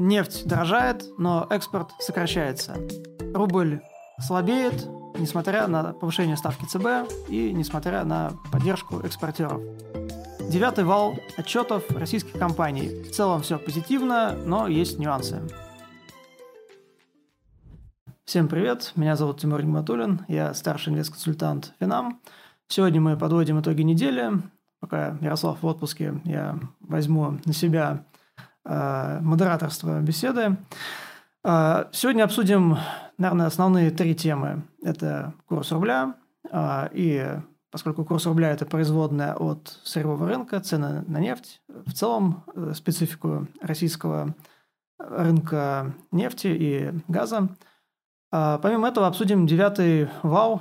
Нефть дорожает, но экспорт сокращается. Рубль слабеет, несмотря на повышение ставки ЦБ и несмотря на поддержку экспортеров. Девятый вал отчетов российских компаний. В целом все позитивно, но есть нюансы. Всем привет, меня зовут Тимур Нигматуллин, я старший инвест-консультант Финам. Сегодня мы подводим итоги недели. Пока Ярослав в отпуске, я возьму на себя э, модераторство беседы. Э, сегодня обсудим, наверное, основные три темы. Это курс рубля, э, и поскольку курс рубля – это производная от сырьевого рынка, цены на нефть, в целом специфику российского рынка нефти и газа – помимо этого обсудим девятый вал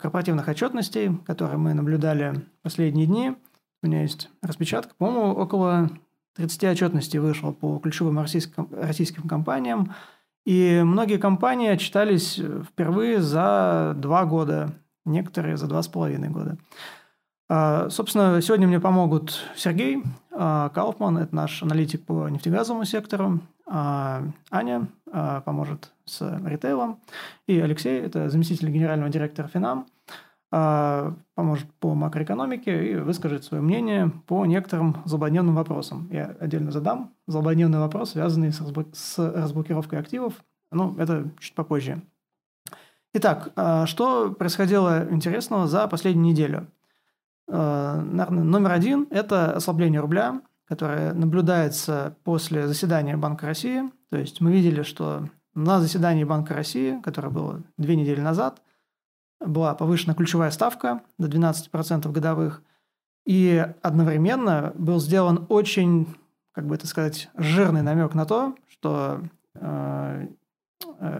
корпоративных отчетностей, которые мы наблюдали последние дни. У меня есть распечатка. По-моему, около 30 отчетностей вышло по ключевым российским, российским компаниям. И многие компании отчитались впервые за два года, некоторые за два с половиной года. А, собственно, сегодня мне помогут Сергей а, Кауфман, это наш аналитик по нефтегазовому сектору, Аня поможет с ритейлом. И Алексей, это заместитель генерального директора Финам, а, поможет по макроэкономике и выскажет свое мнение по некоторым злободневным вопросам. Я отдельно задам злободневный вопрос, связанный с, разбл... с разблокировкой активов. Ну, это чуть попозже. Итак, а, что происходило интересного за последнюю неделю? А, наверное, номер один – это ослабление рубля, которое наблюдается после заседания Банка России. То есть мы видели, что на заседании Банка России, которое было две недели назад, была повышена ключевая ставка до 12% годовых, и одновременно был сделан очень, как бы это сказать, жирный намек на то, что э,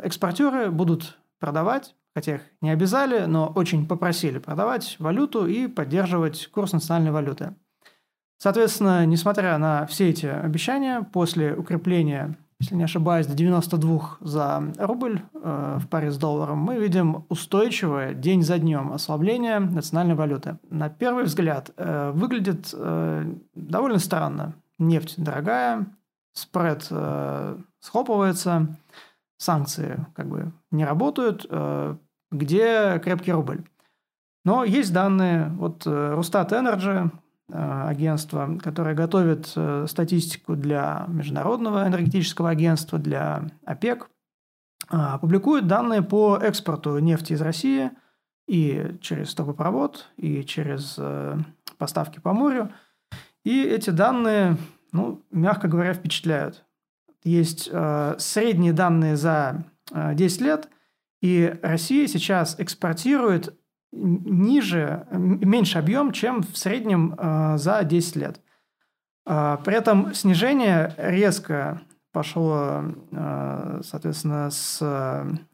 экспортеры будут продавать, хотя их не обязали, но очень попросили продавать валюту и поддерживать курс национальной валюты. Соответственно, несмотря на все эти обещания, после укрепления если не ошибаюсь, до 92 за рубль э, в паре с долларом, мы видим устойчивое день за днем ослабление национальной валюты. На первый взгляд э, выглядит э, довольно странно. Нефть дорогая, спред э, схлопывается, санкции как бы не работают, э, где крепкий рубль. Но есть данные, вот э, Rystad Energy, агентство, которое готовит э, статистику для Международного энергетического агентства, для ОПЕК, а, публикует данные по экспорту нефти из России и через трубопровод, и через э, поставки по морю. И эти данные, ну, мягко говоря, впечатляют. Есть средние данные за 10 лет, и Россия сейчас экспортирует ниже, меньше объем, чем в среднем э, за 10 лет. Э, при этом снижение резко пошло, э, соответственно, с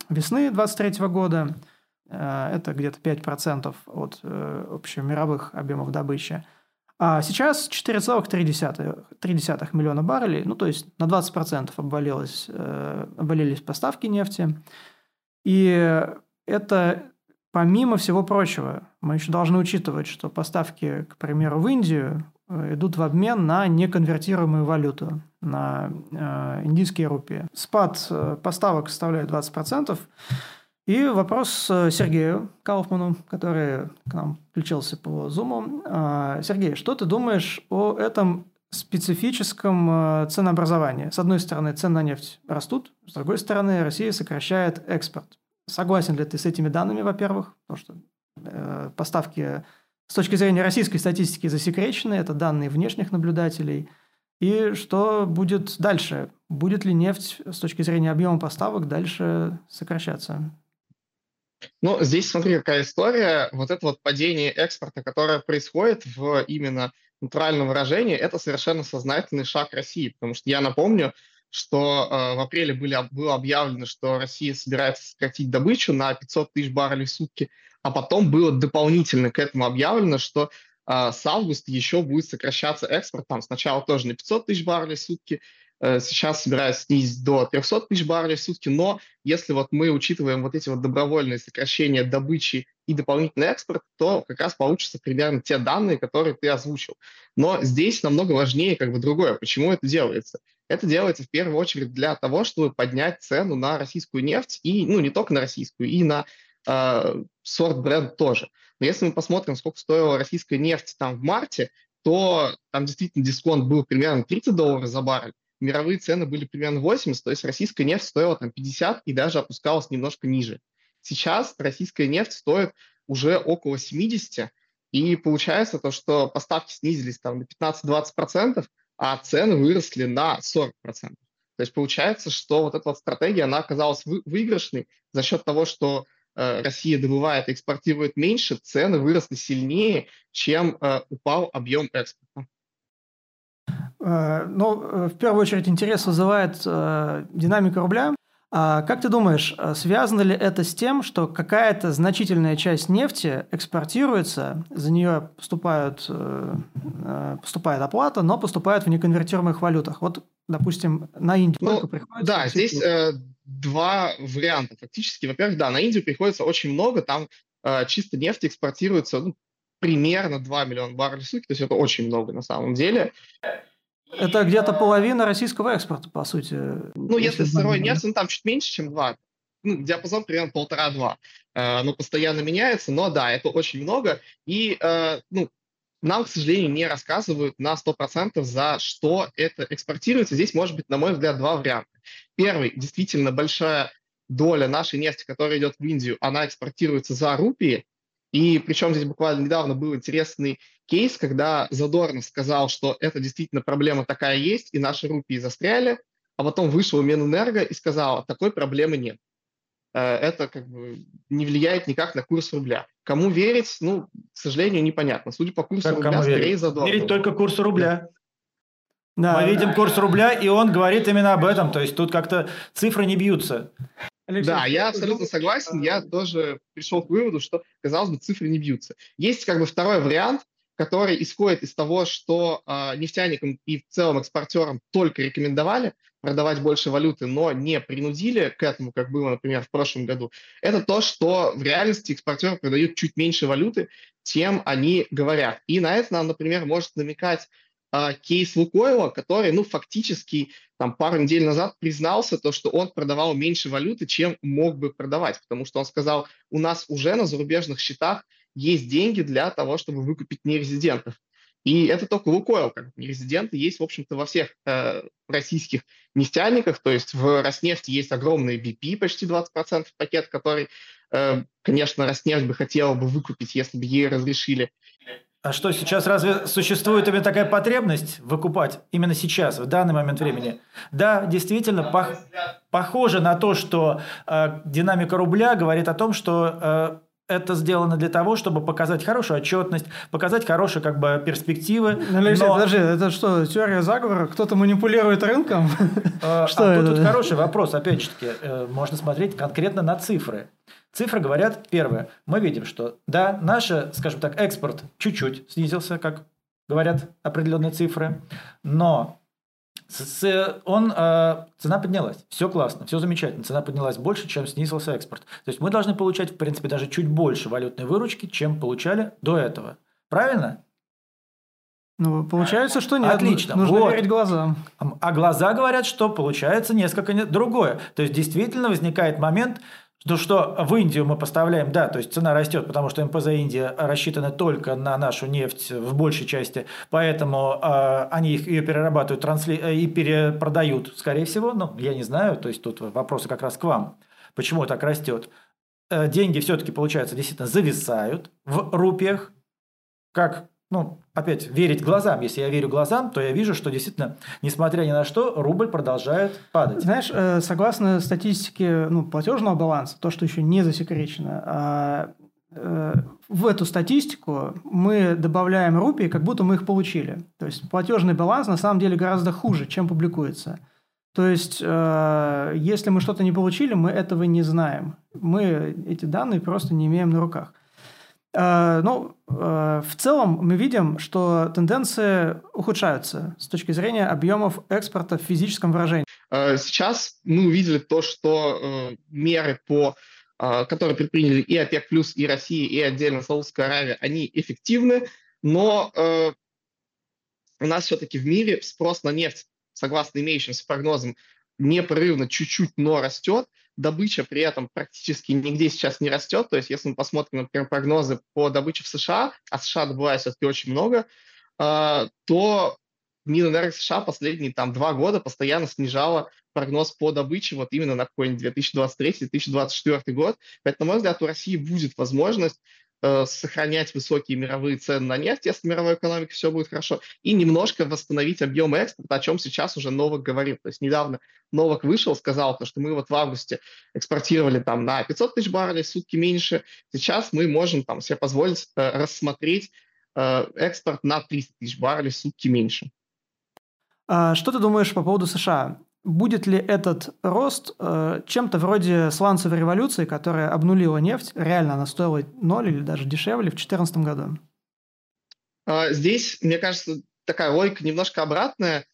весны 2023 года. Это где-то 5% от общемировых объемов добычи. А сейчас 4,3 миллиона баррелей, ну то есть на 20% обвалилось, обвалились поставки нефти. И это Помимо всего прочего, мы еще должны учитывать, что поставки, к примеру, в Индию э, идут в обмен на неконвертируемую валюту, на э, индийские рупии. Спад э, поставок составляет 20%. И вопрос Сергею Кауфману, который к нам включился по Zoom. Сергей, что ты думаешь о этом специфическом ценообразовании? С одной стороны, цены на нефть растут, с другой стороны, Россия сокращает экспорт. Согласен ли ты с этими данными, во-первых? Потому что э, поставки с точки зрения российской статистики засекречены, это данные внешних наблюдателей. И что будет дальше? Будет ли нефть с точки зрения объема поставок дальше сокращаться? Ну, здесь смотри, какая история. Вот это вот падение экспорта, которое происходит в именно натуральном выражении, это совершенно сознательный шаг России. Потому что я напомню, что э, в апреле были, было объявлено, что Россия собирается сократить добычу на 500 тысяч баррелей в сутки, а потом было дополнительно к этому объявлено, что э, с августа еще будет сокращаться экспорт, там сначала тоже на 500 тысяч баррелей в сутки, э, сейчас собираются снизить до 300 тысяч баррелей в сутки, но если вот мы учитываем вот эти вот добровольные сокращения добычи и дополнительный экспорт, то как раз получится примерно те данные, которые ты озвучил. Но здесь намного важнее как бы другое. Почему это делается? Это делается в первую очередь для того, чтобы поднять цену на российскую нефть, и, ну, не только на российскую, и на э, сорт-бренд тоже. Но если мы посмотрим, сколько стоила российская нефть там в марте, то там действительно дисконт был примерно 30 долларов за баррель, мировые цены были примерно 80, то есть российская нефть стоила там 50 и даже опускалась немножко ниже. Сейчас российская нефть стоит уже около 70, и получается то, что поставки снизились там на 15-20%, а цены выросли на 40%. То есть получается, что вот эта вот стратегия, она оказалась вы, выигрышной за счет того, что э, Россия добывает и экспортирует меньше, цены выросли сильнее, чем э, упал объем экспорта. Э, ну, э, в первую очередь интерес вызывает э, динамика рубля. А как ты думаешь, э, связано ли это с тем, что какая-то значительная часть нефти экспортируется, за нее поступают, э, э, поступает оплата, но поступает в неконвертируемых валютах? Вот, допустим, на Индию ну, приходится... Да, здесь э, два варианта фактически. Во-первых, да, на Индию приходится очень много, там э, чисто нефть экспортируется ну, примерно 2 миллиона баррелей в сутки, то есть это очень много на самом деле. Это где-то половина российского экспорта, по сути. Ну, если, сырой нефть, ну, там чуть меньше, чем 2. Ну, диапазон примерно полтора-два. Э, оно постоянно меняется, но да, это очень много. И, э, ну, нам, к сожалению, не рассказывают на 100% за что это экспортируется. Здесь может быть, на мой взгляд, два варианта. Первый, действительно большая доля нашей нефти, которая идет в Индию, она экспортируется за рупии, и причем здесь буквально недавно был интересный кейс, когда Задорнов сказал, что это действительно проблема такая есть, и наши рупии застряли, а потом вышел Минэнерго и сказал, такой проблемы нет. Э, это как бы не влияет никак на курс рубля. Кому верить, ну, к сожалению, непонятно. Судя по курсу как рубля, скорее верить? Задорнов. Верить только курсу рубля. Да. Мы видим курс рубля, и он говорит именно об этом. То есть тут как-то цифры не бьются. Алексей, да, я абсолютно согласен. Я тоже пришел к выводу, что, казалось бы, цифры не бьются. Есть как бы второй вариант, который исходит из того, что э, нефтяникам и в целом экспортерам только рекомендовали продавать больше валюты, но не принудили к этому, как было, например, в прошлом году, это то, что в реальности экспортеры продают чуть меньше валюты, чем они говорят. И на это нам, например, может намекать э, кейс Лукойла, который, ну, фактически там пару недель назад признался то, что он продавал меньше валюты, чем мог бы продавать, потому что он сказал, у нас уже на зарубежных счетах есть деньги для того, чтобы выкупить нерезидентов. И это только Лукойл, как нерезиденты есть, в общем-то, во всех э, российских нефтяниках, то есть в Роснефти есть огромный BP, почти 20% пакет, который, э, конечно, Роснефть бы хотела бы выкупить, если бы ей разрешили. А что, сейчас разве существует именно такая потребность выкупать именно сейчас, в данный момент времени? Да, действительно, пох похоже на то, что э, динамика рубля говорит о том, что э, это сделано для того, чтобы показать хорошую отчетность, показать хорошие как бы перспективы. Ну, Алексей, но... подожди, это что, теория заговора? Кто-то манипулирует рынком? Э, что а это? Тут хороший вопрос, опять же таки, э, можно смотреть конкретно на цифры. Цифры говорят, первое, мы видим, что да, наш, скажем так, экспорт чуть-чуть снизился, как говорят определенные цифры, но он, э, цена поднялась, все классно, все замечательно, цена поднялась больше, чем снизился экспорт. То есть мы должны получать, в принципе, даже чуть больше валютной выручки, чем получали до этого. Правильно? Ну, получается, что нет. Отлично. Нужно вот. верить глазам. А глаза говорят, что получается несколько другое. То есть действительно возникает момент, ну что в Индию мы поставляем, да, то есть цена растет, потому что МПЗ Индия рассчитана только на нашу нефть в большей части, поэтому э, они ее перерабатывают трансли... Э, и перепродают, скорее всего. Ну, я не знаю, то есть тут вопросы как раз к вам. Почему так растет? Э, деньги все-таки, получается, действительно зависают в рупиях, как ну, опять, верить глазам. Если я верю глазам, то я вижу, что действительно, несмотря ни на что, рубль продолжает падать. Знаешь, э, согласно статистике ну, платежного баланса, то, что еще не засекречено, а, э, в эту статистику мы добавляем рупии, как будто мы их получили. То есть платежный баланс на самом деле гораздо хуже, чем публикуется. То есть, э, если мы что-то не получили, мы этого не знаем. Мы эти данные просто не имеем на руках. Э, ну, э, в целом мы видим, что тенденции ухудшаются с точки зрения объемов экспорта в физическом выражении. Э, сейчас мы увидели то, что меры по которые предприняли и ОПЕК+, и Россия, и отдельно Саудовская Аравия, они эффективны, но у нас все-таки в мире спрос на нефть, согласно имеющимся прогнозам, непрерывно чуть-чуть, но растет. Добыча при этом практически нигде сейчас не растет. То есть если мы посмотрим, например, прогнозы по добыче в США, а США добывает все-таки очень много, а, то Минэнерго США последние там два года постоянно снижала прогноз по добыче вот именно на какой-нибудь 2023-2024 год. Поэтому, на мой взгляд, у России будет возможность сохранять высокие мировые цены на нефть, если мировой экономике все будет хорошо, и немножко восстановить объемы экспорта, о чем сейчас уже Новак говорил. То есть недавно Новак вышел, сказал, что мы вот в августе экспортировали там на 500 тысяч баррелей сутки меньше, сейчас мы можем там себе позволить э, рассмотреть э, экспорт на 300 тысяч баррелей сутки меньше. А что ты думаешь по поводу США? Будет ли этот рост э, чем-то вроде сланцевой революции, которая обнулила нефть? Реально она стоила ноль или даже дешевле в 2014 году? А, здесь, мне кажется, такая логика немножко обратная.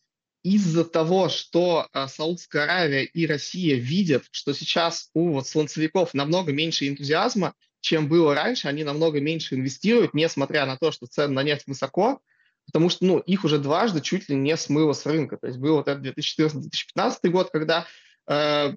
Из-за того, что а, Саудская Аравия и Россия видят, что сейчас у вот сланцевиков намного меньше энтузиазма, чем было раньше, они намного меньше инвестируют, несмотря на то, что цены на нефть высоко, потому что ну, их уже дважды чуть ли не смыло с рынка. То есть был вот этот 2014-2015 год, когда э,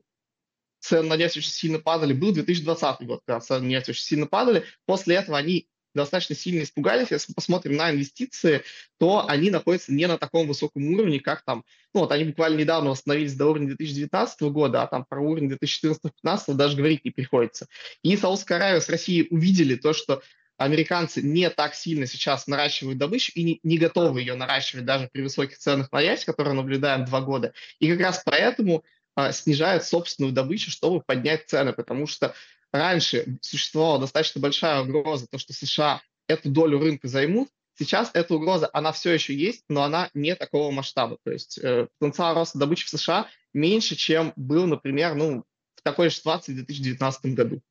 цены на нефть очень сильно падали, был 2020 год, когда цены на нефть очень сильно падали. После этого они достаточно сильно испугались. Если мы посмотрим на инвестиции, то они находятся не на таком высоком уровне, как там, ну вот они буквально недавно восстановились до уровня 2019 года, а там про уровень 2014-2015 даже говорить не приходится. И Саудская Аравия с Россией увидели то, что американцы не так сильно сейчас наращивают добычу и не, не готовы ее наращивать даже при высоких ценах на нефть, которые наблюдаем два года. И как раз поэтому а, снижают собственную добычу, чтобы поднять цены, потому что раньше существовала достаточно большая угроза, то, что США эту долю рынка займут. Сейчас эта угроза, она все еще есть, но она не такого масштаба. То есть э, потенциал роста добычи в США меньше, чем был, например, ну, в такой же ситуации в 2019 году.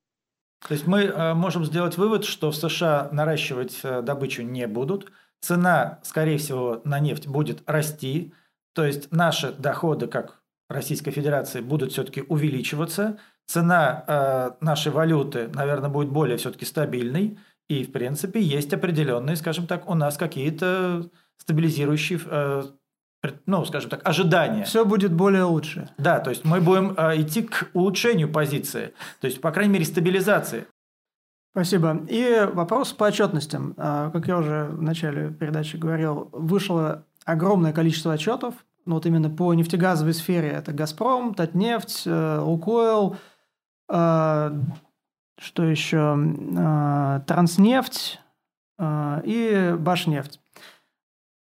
То есть мы э, можем сделать вывод, что в США наращивать э, добычу не будут, цена, скорее всего, на нефть будет расти, то есть наши доходы, как Российской Федерации, будут все-таки увеличиваться, цена э, нашей валюты, наверное, будет более все-таки стабильной, и, в принципе, есть определенные, скажем так, у нас какие-то стабилизирующие ну, скажем так, ожидания. Все будет более лучше. Да, то есть мы будем э, идти к улучшению позиции, то есть, по крайней мере, стабилизации. Спасибо. И вопрос по отчетностям. А, как я уже в начале передачи говорил, вышло огромное количество отчетов, ну вот именно по нефтегазовой сфере. Это «Газпром», «Татнефть», э, «Лукойл», э, что еще, э, «Транснефть» и «Башнефть».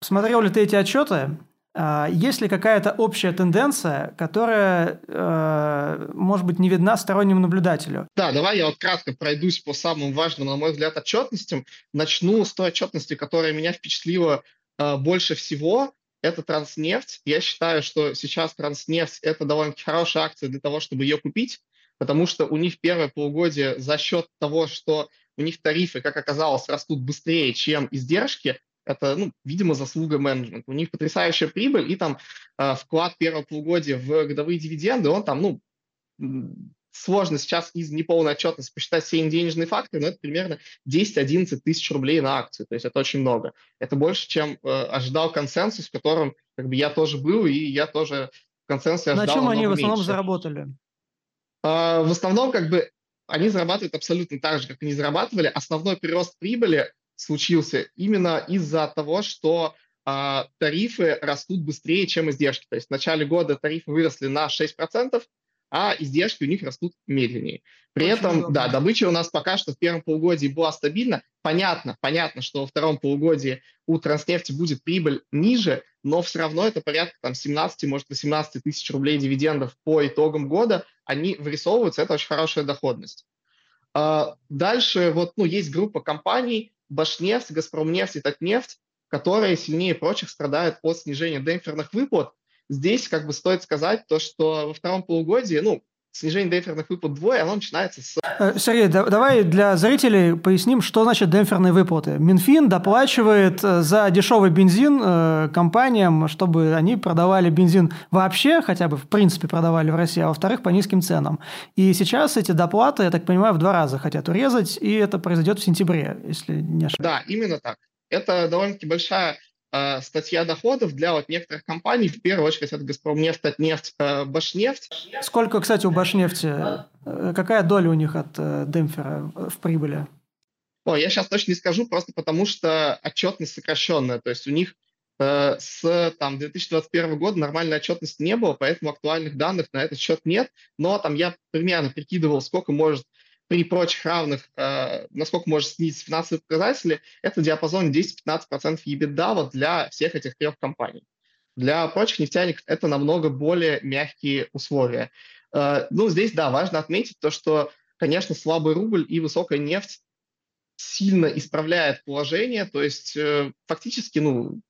Смотрел ли ты эти отчеты? А, есть ли какая-то общая тенденция, которая, э, может быть, не видна стороннему наблюдателю? Да, давай я вот кратко пройдусь по самым важным, на мой взгляд, отчетностям. Начну с той отчетности, которая меня впечатлила э, больше всего. Это Транснефть. Я считаю, что сейчас Транснефть – это довольно-таки хорошая акция для того, чтобы ее купить, потому что у них первое полугодие за счет того, что у них тарифы, как оказалось, растут быстрее, чем издержки, это, ну, видимо, заслуга менеджмента. У них потрясающая прибыль, и там э, вклад первого полугодия в годовые дивиденды, он там, ну, сложно сейчас из неполной отчетности посчитать все денежные факторы, но это примерно 10-11 тысяч рублей на акцию, то есть это очень много. Это больше, чем э, ожидал консенсус, в котором как бы я тоже был, и я тоже в консенсусе ожидал На чем они в основном меньше. заработали? Э, в основном как бы они зарабатывают абсолютно так же, как они зарабатывали. Основной прирост прибыли случился именно из-за того, что а, тарифы растут быстрее, чем издержки. То есть в начале года тарифы выросли на 6%, а издержки у них растут медленнее. При Очень этом, удобно. да, добыча у нас пока что в первом полугодии была стабильна. Понятно, понятно, что во втором полугодии у Транснефти будет прибыль ниже, но все равно это порядка там 17, может 18 тысяч рублей дивидендов по итогам года, они вырисовываются, это очень хорошая доходность. А дальше вот, ну, есть группа компаний, Башнефть, Газпромнефть и Татнефть, которые сильнее прочих страдают от снижения демпферных выплат. Здесь как бы стоит сказать то, что во втором полугодии, ну, снижение демпферных выплат двое, оно начинается с... Э, Сергей, да, давай для зрителей поясним, что значит демпферные выплаты. Минфин доплачивает э, за дешевый бензин э, компаниям, чтобы они продавали бензин вообще, хотя бы в принципе продавали в России, а во-вторых, по низким ценам. И сейчас эти доплаты, я так понимаю, в два раза хотят урезать, и это произойдет в сентябре, если не ошибаюсь. Да, именно так. Это довольно-таки большая Э, статья доходов для вот некоторых компаний, в первую очередь это Газпромнефть, Татнефть, э, Башнефть. Сколько, кстати, у Башнефти, э, какая доля у них от демпфера в прибыли? О, я сейчас точно не скажу, просто потому что отчетность сокращенная, то есть у них э, с там, 2021 года нормальной отчетности не было, поэтому актуальных данных на этот счет нет, но там я примерно прикидывал, сколько может при прочих равных, э, насколько может снизить финансовые показатели, это диапазон 10-15% EBITDA вот для всех этих трех компаний. Для прочих нефтяников это намного более мягкие условия. Э, ну, здесь, да, важно отметить то, что, конечно, слабый рубль и высокая нефть сильно исправляет положение, то есть э, фактически, ну,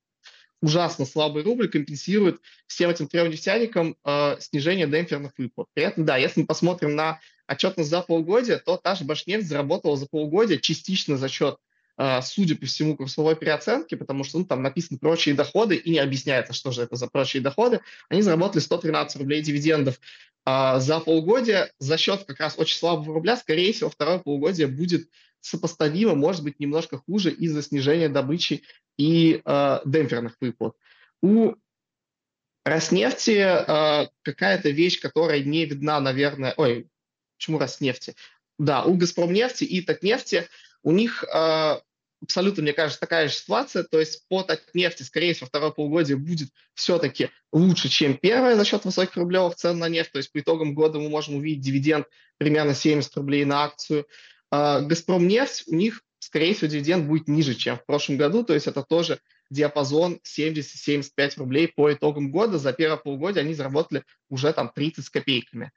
ужасно слабый рубль компенсирует всем этим трем нефтяникам э, снижение демпферных выплат. При этом, да, если мы посмотрим на отчетность за полугодие, то та же Башнефть заработала за полугодие частично за счет, э, судя по всему, курсовой переоценки, потому что ну, там написано прочие доходы и не объясняется, что же это за прочие доходы. Они заработали 113 рублей дивидендов э, за полугодие за счет как раз очень слабого рубля. Скорее всего, второе полугодие будет сопоставимо, может быть, немножко хуже из-за снижения добычи и э, демпферных выплат. У Роснефти э, какая-то вещь, которая не видна, наверное, ой, почему Роснефти? Да, у Газпромнефти и Татнефти у них э, абсолютно, мне кажется, такая же ситуация, то есть по Татнефти, скорее всего, второе полугодие будет все-таки лучше, чем первое за счет высоких рублевых цен на нефть, то есть по итогам года мы можем увидеть дивиденд примерно 70 рублей на акцию. Э, Газпромнефть, у них скорее всего, дивиденд будет ниже, чем в прошлом году, то есть это тоже диапазон 70-75 рублей по итогам года. За первое полугодие они заработали уже там 30 с копейками.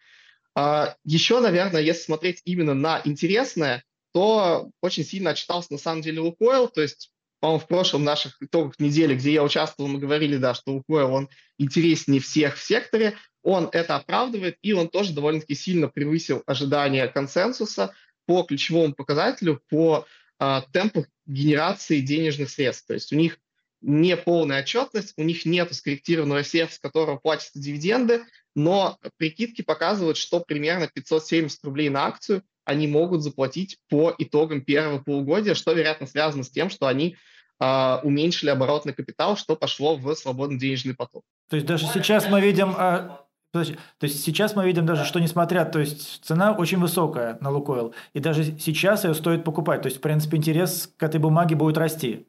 А, еще, наверное, если смотреть именно на интересное, то очень сильно отчитался на самом деле Лукойл, то есть по-моему, в прошлом наших итогах недели, где я участвовал, мы говорили, да, что Лукойл, он интереснее всех в секторе, он это оправдывает, и он тоже довольно-таки сильно превысил ожидания консенсуса по ключевому показателю, по а, темпах генерации денежных средств. То есть у них не полная отчетность, у них нет скорректированного SEF, с которого платятся дивиденды, но прикидки показывают, что примерно 570 рублей на акцию они могут заплатить по итогам первого полугодия, что, вероятно, связано с тем, что они э, уменьшили оборотный капитал, что пошло в свободный денежный поток. То есть даже сейчас мы видим Подожди, то есть сейчас мы видим даже, что несмотря, то есть цена очень высокая на Лукойл, и даже сейчас ее стоит покупать. То есть, в принципе, интерес к этой бумаге будет расти.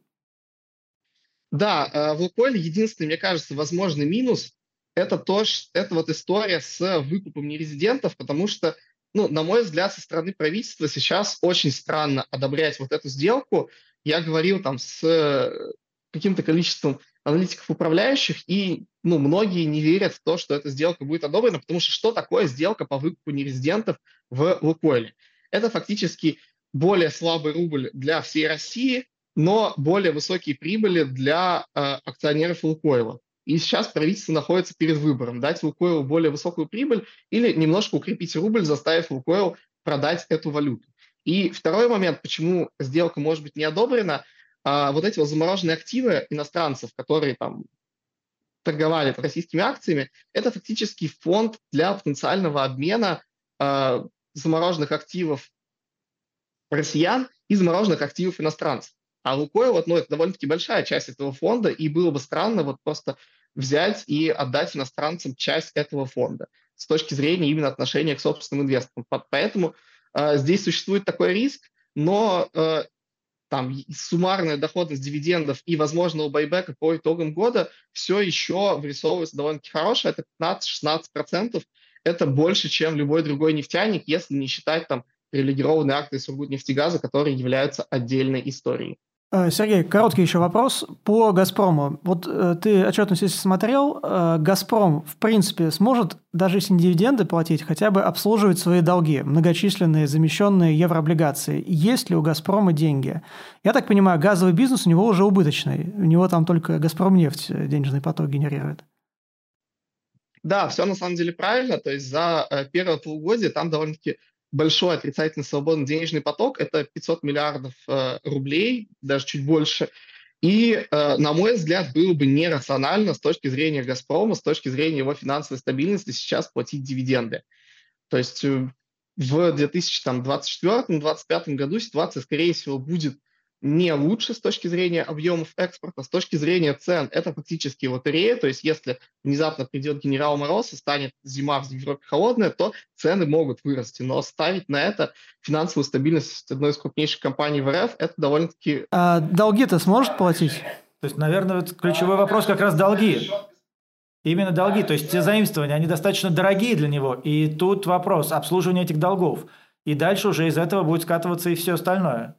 Да, э, в Лукойле единственный, мне кажется, возможный минус – это то, что это вот история с выкупом нерезидентов, потому что, ну, на мой взгляд, со стороны правительства сейчас очень странно одобрять вот эту сделку. Я говорил там с э, каким-то количеством аналитиков управляющих, и ну, многие не верят в то, что эта сделка будет одобрена, потому что что такое сделка по выкупу нерезидентов в Лукойле? Это фактически более слабый рубль для всей России, но более высокие прибыли для э, акционеров Лукойла. И сейчас правительство находится перед выбором, дать Лукойлу более высокую прибыль или немножко укрепить рубль, заставив Лукойл продать эту валюту. И второй момент, почему сделка может быть не одобрена – а вот эти вот замороженные активы иностранцев, которые там торговали российскими акциями, это фактически фонд для потенциального обмена э, замороженных активов россиян и замороженных активов иностранцев. А Лукойл, вот, ну, это довольно-таки большая часть этого фонда, и было бы странно вот просто взять и отдать иностранцам часть этого фонда с точки зрения именно отношения к собственным инвесторам. Поэтому э, здесь существует такой риск, но э, там суммарная доходность дивидендов и возможного байбека по итогам года все еще вырисовывается довольно-таки хорошая, это 15-16%, это больше, чем любой другой нефтяник, если не считать там привилегированные акты Сургутнефтегаза, которые являются отдельной историей. Э, Сергей, короткий еще вопрос по «Газпрому». Вот э, ты отчетность если смотрел, э, «Газпром» в принципе сможет, даже если не дивиденды платить, хотя бы обслуживать свои долги, многочисленные замещенные еврооблигации. Есть ли у «Газпрома» деньги? Я так понимаю, газовый бизнес у него уже убыточный. У него там только «Газпромнефть» денежный поток генерирует. Да, все на самом деле правильно. То есть за э, первое полугодие там довольно-таки большой отрицательный свободный денежный поток. Это 500 миллиардов э, рублей, даже чуть больше. И, э, на мой взгляд, было бы нерационально с точки зрения «Газпрома», с точки зрения его финансовой стабильности сейчас платить дивиденды. То есть э, в 2024-2025 году ситуация, скорее всего, будет не лучше с точки зрения объемов экспорта, с точки зрения цен это фактически лотерея, то есть если внезапно придет генерал Мороз и станет зима в Европе холодная, то цены могут вырасти, но ставить на это финансовую стабильность одной из крупнейших компаний в РФ, это довольно-таки... А долги-то сможет платить? То есть, наверное, ключевой вопрос как раз долги. Именно долги, то есть те заимствования, они достаточно дорогие для него. И тут вопрос обслуживания этих долгов. И дальше уже из этого будет скатываться и все остальное.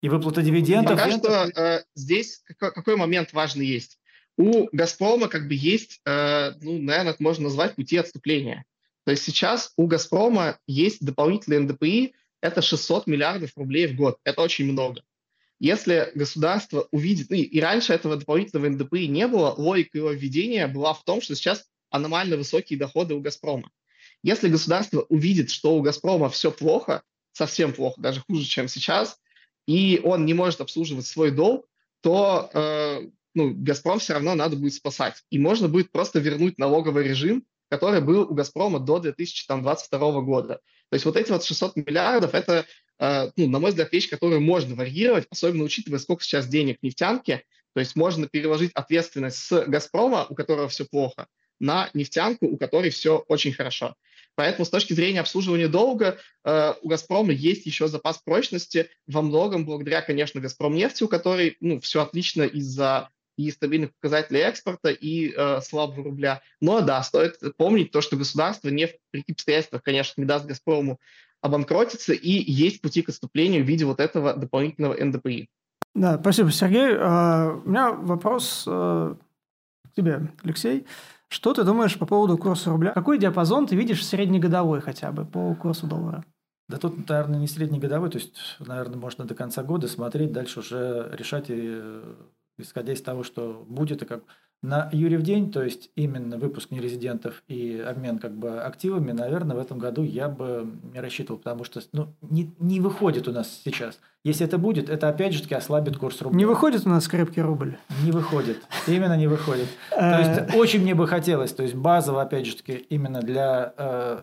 И выплата дивидендов. Пока что э, здесь какой, какой момент важный есть. У «Газпрома» как бы есть, э, ну, наверное, это можно назвать пути отступления. То есть сейчас у «Газпрома» есть дополнительные НДПИ, это 600 миллиардов рублей в год. Это очень много. Если государство увидит, ну и раньше этого дополнительного НДПИ не было, логика его введения была в том, что сейчас аномально высокие доходы у «Газпрома». Если государство увидит, что у «Газпрома» все плохо, совсем плохо, даже хуже, чем сейчас, и он не может обслуживать свой долг, то э, ну, «Газпром» все равно надо будет спасать. И можно будет просто вернуть налоговый режим, который был у «Газпрома» до 2022 года. То есть вот эти вот 600 миллиардов – это Э, ну, на мой взгляд, вещь, которую можно варьировать, особенно учитывая, сколько сейчас денег в нефтянке. То есть можно переложить ответственность с «Газпрома», у которого все плохо, на нефтянку, у которой все очень хорошо. Поэтому с точки зрения обслуживания долга э, у «Газпрома» есть еще запас прочности, во многом благодаря, конечно, «Газпромнефти», у которой ну, все отлично из-за и стабильных показателей экспорта, и э, слабого рубля. Но да, стоит помнить то, что государство не в таких обстоятельствах, конечно, не даст «Газпрому» обанкротиться, и есть пути к отступлению в виде вот этого дополнительного НДПИ. Да, спасибо, Сергей. Uh, у меня вопрос uh, к тебе, Алексей. Что ты думаешь по поводу курса рубля? Какой диапазон ты видишь среднегодовой хотя бы по курсу доллара? Да тут, наверное, не среднегодовой, то есть, наверное, можно до конца года смотреть, дальше уже решать, и, исходя из того, что будет и как на Юрьев день, то есть именно выпуск нерезидентов и обмен как бы активами, наверное, в этом году я бы не рассчитывал, потому что ну, не, не выходит у нас сейчас. Если это будет, это опять же таки ослабит курс рубля. Не выходит у нас крепкий рубль? Не выходит. Именно не выходит. То есть очень мне бы хотелось, то есть базово, опять же таки, именно для э,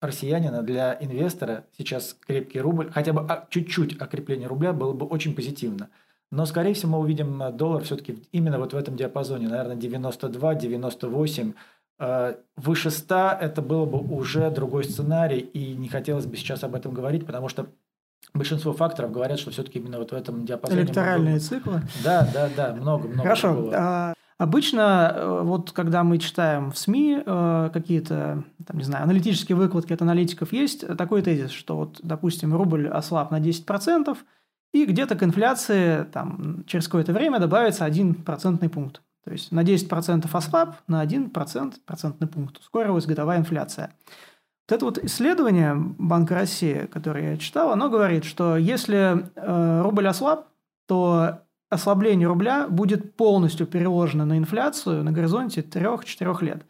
россиянина, для инвестора сейчас крепкий рубль, хотя бы а, чуть-чуть окрепление рубля было бы очень позитивно. Но, скорее всего, мы увидим э, доллар все-таки именно вот в этом диапазоне, наверное, 92, 98. Э, выше 100 это было бы уже другой сценарий, и не хотелось бы сейчас об этом говорить, потому что большинство факторов говорят, что все-таки именно вот в этом диапазоне... Электоральные много... циклы? Да, да, да, много-много. Хорошо. А, обычно, э, вот когда мы читаем в СМИ какие-то, там, не знаю, аналитические выкладки от аналитиков, есть такой тезис, что вот, допустим, рубль ослаб на 10%, и где-то к инфляции там, через какое-то время добавится 1 процентный пункт. То есть на 10% ослаб, на 1% процентный пункт ускорилась годовая инфляция. Вот это вот исследование Банка России, которое я читал, оно говорит, что если э, рубль ослаб, то ослабление рубля будет полностью переложено на инфляцию на горизонте 3-4 лет.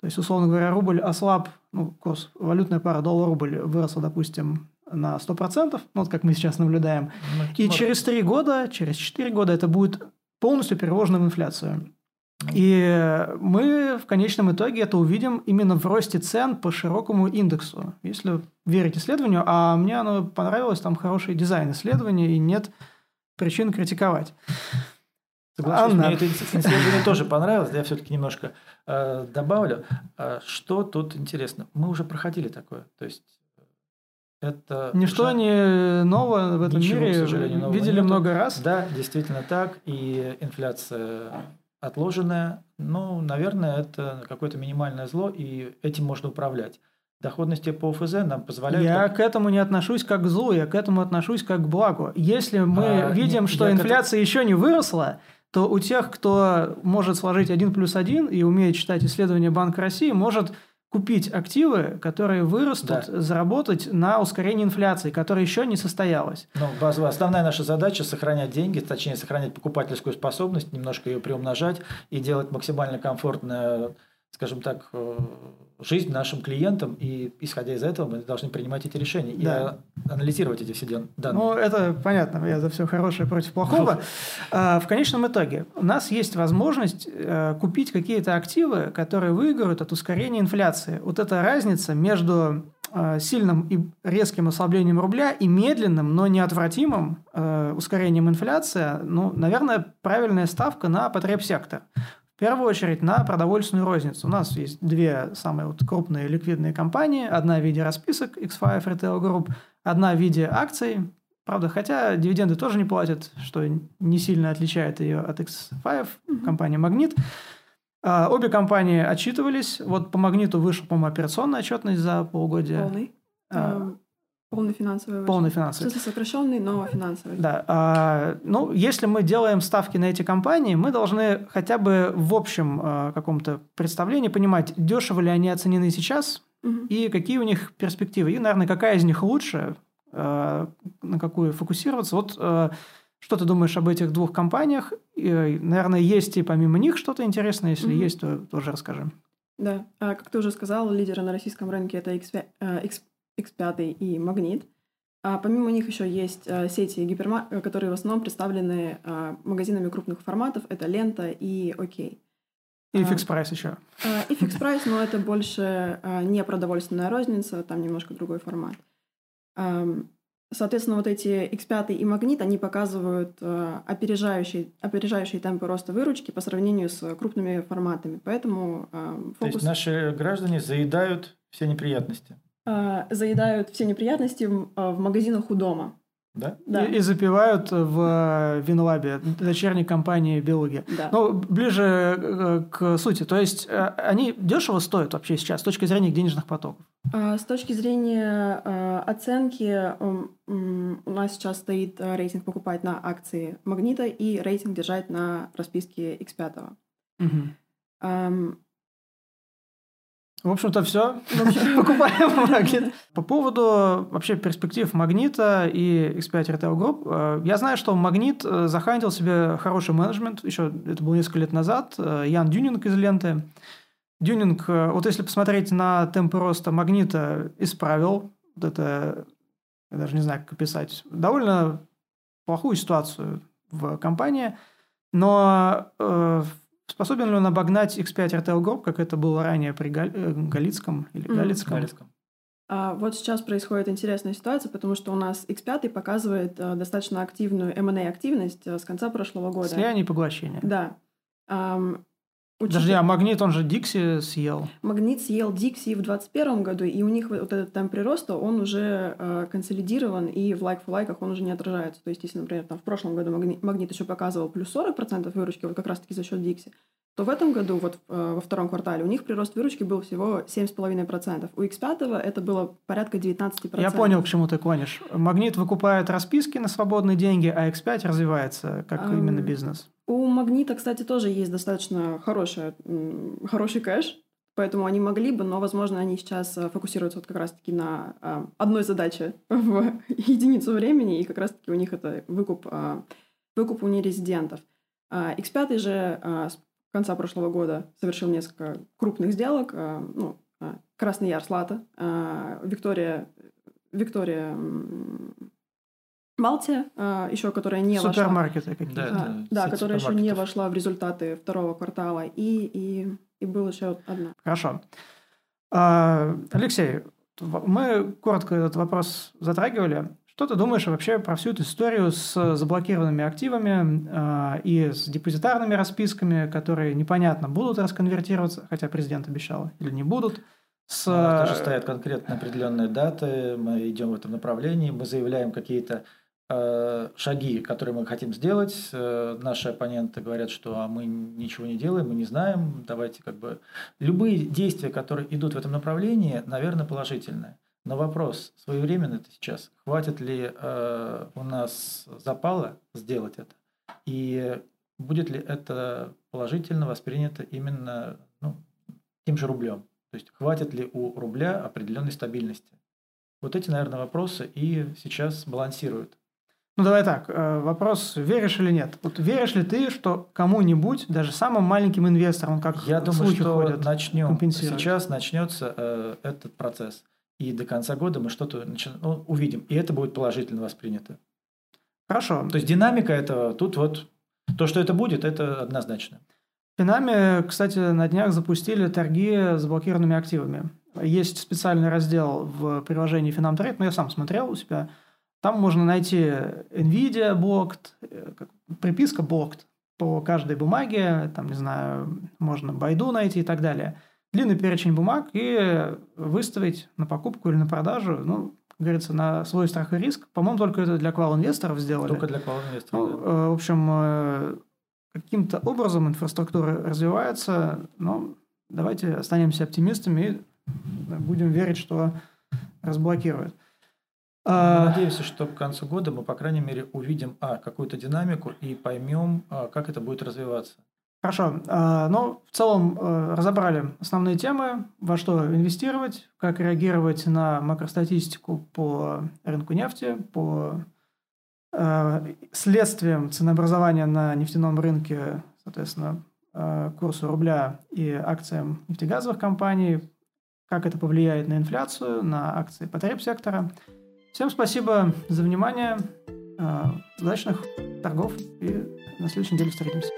То есть, условно говоря, рубль ослаб, ну, курс, валютная пара доллар-рубль выросла, допустим, на 100%, ну, вот как мы сейчас наблюдаем. Ну, и через 3 года, через 4 года это будет полностью переложено в инфляцию. И мы в конечном итоге это увидим именно в росте цен по широкому индексу, если верить исследованию. А мне оно понравилось, там хороший дизайн исследования, и нет причин критиковать. Соглашусь, Анна. мне это исследование тоже понравилось, я все-таки немножко э, добавлю. А что тут интересно? Мы уже проходили такое. То есть это Ничто уже... не новое в этом Ничего, мире. К сожалению, Видели нету. много раз. Да, действительно так. И инфляция отложенная. Ну, наверное, это какое-то минимальное зло, и этим можно управлять. Доходности по ОФЗ нам позволяют... Я к этому не отношусь как к злу, я к этому отношусь как к благу. Если мы а, видим, не, что инфляция этому... еще не выросла, то у тех, кто может сложить 1 плюс 1 и умеет читать исследования Банка России, может купить активы, которые вырастут, да. заработать на ускорении инфляции, которая еще не состоялась. Ну, базовая, основная наша задача – сохранять деньги, точнее, сохранять покупательскую способность, немножко ее приумножать и делать максимально комфортное скажем так, э, жизнь нашим клиентам, и исходя из этого мы должны принимать эти решения да. и анализировать эти все данные. Ну, это понятно, я за все хорошее против плохого. А, в конечном итоге у нас есть возможность э, купить какие-то активы, которые выиграют от ускорения инфляции. Вот эта разница между э, сильным и резким ослаблением рубля и медленным, но неотвратимым ускорением инфляции, ну, наверное, правильная ставка на потребсектор. В первую очередь на продовольственную розницу. У нас есть две самые вот крупные ликвидные компании. Одна в виде расписок X5 Retail Group, одна в виде акций. Правда, хотя дивиденды тоже не платят, что не сильно отличает ее от X5, компания «Магнит». А, обе компании отчитывались. Вот по «Магниту» вышел, по-моему, операционная отчетность за полугодие. Полный. А, Полный финансовый. Полный финансовый. В сокращенный, но финансовый. Да. А, ну, если мы делаем ставки на эти компании, мы должны хотя бы в общем а, каком-то представлении понимать, дешево ли они оценены сейчас угу. и какие у них перспективы. И, наверное, какая из них лучше, а, на какую фокусироваться. Вот а, что ты думаешь об этих двух компаниях? И, наверное, есть и помимо них что-то интересное. Если угу. есть, то тоже расскажи. Да, а, как ты уже сказал, лидеры на российском рынке это X, X, X5 и Магнит. А помимо них еще есть а, сети гипермар... которые в основном представлены а, магазинами крупных форматов. Это Лента и Окей. И Fix Price еще. А, и Fix Price, но это больше а, не продовольственная розница, там немножко другой формат. А, соответственно, вот эти X5 и Магнит, они показывают а, опережающие, опережающие темпы роста выручки по сравнению с крупными форматами. Поэтому а, фокус... То есть наши граждане заедают все неприятности. А, заедают все неприятности в, а, в магазинах у дома. Да? да. И, и запивают в Винлабе, дочерней компании Белуги. Да. Ну, ближе э, к сути. То есть, э, они дешево стоят вообще сейчас с точки зрения денежных потоков? А, с точки зрения оценки у нас сейчас стоит рейтинг покупать на акции Магнита и рейтинг держать на расписке X5. Угу. В общем-то, все. Покупаем магнит. По поводу вообще перспектив магнита и X5 Retail Group. Э, я знаю, что магнит э, захантил себе хороший менеджмент. Еще это было несколько лет назад. Э, Ян Дюнинг из ленты. Дюнинг, вот если посмотреть на темпы роста магнита, исправил вот это, я даже не знаю, как описать, довольно плохую ситуацию в компании. Но Способен ли он обогнать X5 RTL Group, как это было ранее при Гал... Э, Галицком или Галицком? Галицком. А, вот сейчас происходит интересная ситуация, потому что у нас X5 показывает а, достаточно активную M&A активность а, с конца прошлого года. Слияние и поглощение. Да. Учитывая... Подожди, а Магнит, он же Дикси съел? Магнит съел Дикси в 2021 году, и у них вот этот темп прироста, он уже э, консолидирован, и в лайк-фу-лайках он уже не отражается. То есть, если, например, там в прошлом году Магнит, Магнит еще показывал плюс 40% выручки, вот как раз-таки за счет Дикси, то в этом году, вот э, во втором квартале, у них прирост выручки был всего 7,5%. У X5 это было порядка 19%. Я понял, к чему ты клонишь. Магнит выкупает расписки на свободные деньги, а X5 развивается как um, именно бизнес. У Магнита, кстати, тоже есть достаточно хороший, хороший кэш, поэтому они могли бы, но, возможно, они сейчас э, фокусируются вот как раз-таки на а, одной задаче в единицу времени, и как раз-таки у них это выкуп, а, выкуп у нерезидентов. А, X5 же с конца прошлого года совершил несколько крупных сделок. Ну, Красный Яр Слата, Виктория, Виктория Малтия, а, еще которая не вошла... Супермаркеты какие-то. Да, да которая еще не вошла в результаты второго квартала. И, и, и была еще одна. Хорошо. А, Алексей, мы коротко этот вопрос затрагивали. Что ты думаешь вообще про всю эту историю с заблокированными активами э, и с депозитарными расписками, которые непонятно будут расконвертироваться, хотя президент обещал, или не будут? С... У нас тоже стоят конкретно определенные даты, мы идем в этом направлении, мы заявляем какие-то Э, шаги, которые мы хотим сделать. Э, наши оппоненты говорят, что а мы ничего не делаем, мы не знаем. Давайте как бы любые действия, которые идут в этом направлении, наверное, положительные. Но вопрос своевременно это сейчас. Хватит ли э, у нас запала сделать это? И будет ли это положительно воспринято именно ну, тем же рублем? То есть хватит ли у рубля определенной стабильности? Вот эти, наверное, вопросы и сейчас балансируют. Ну, давай так. э, Вопрос, веришь или нет? Вот веришь ли ты, что кому-нибудь, даже самым маленьким инвесторам, как Я думаю, что ходят, начнем. Сейчас начнется э, этот процесс. И до конца года мы что-то начи- ну, увидим. И это будет положительно воспринято. Хорошо. То есть динамика этого, тут вот то, что это будет, это однозначно. В Финаме, кстати, на днях запустили торги с блокированными активами. Есть специальный раздел в приложении Finam Trade, но я сам смотрел у себя. Там можно найти NVIDIA Blocked, э, приписка Blocked по каждой бумаге, там, не знаю, можно Байду найти и так далее. Длинный перечень бумаг и выставить на покупку или на продажу, ну, как говорится, на свой страх и риск. По-моему, только это для квал-инвесторов сделали. Только для клауд Ну, да. э, в общем, э, каким-то образом инфраструктура развивается, но давайте останемся оптимистами и будем верить, что разблокируют. Мы А, надеемся, что к концу года мы, по крайней мере, увидим, а, какую-то динамику и поймем, а, как это будет развиваться. Хорошо, А, но в целом э, разобрали основные темы, во что инвестировать, как реагировать на макростатистику по рынку нефти, по э, следствиям ценообразования на нефтяном рынке, соответственно, э, курсу рубля и акциям нефтегазовых компаний, как это повлияет на инфляцию, на акции потребсектора. Всем спасибо за внимание, э, удачных торгов и на следующей неделе встретимся.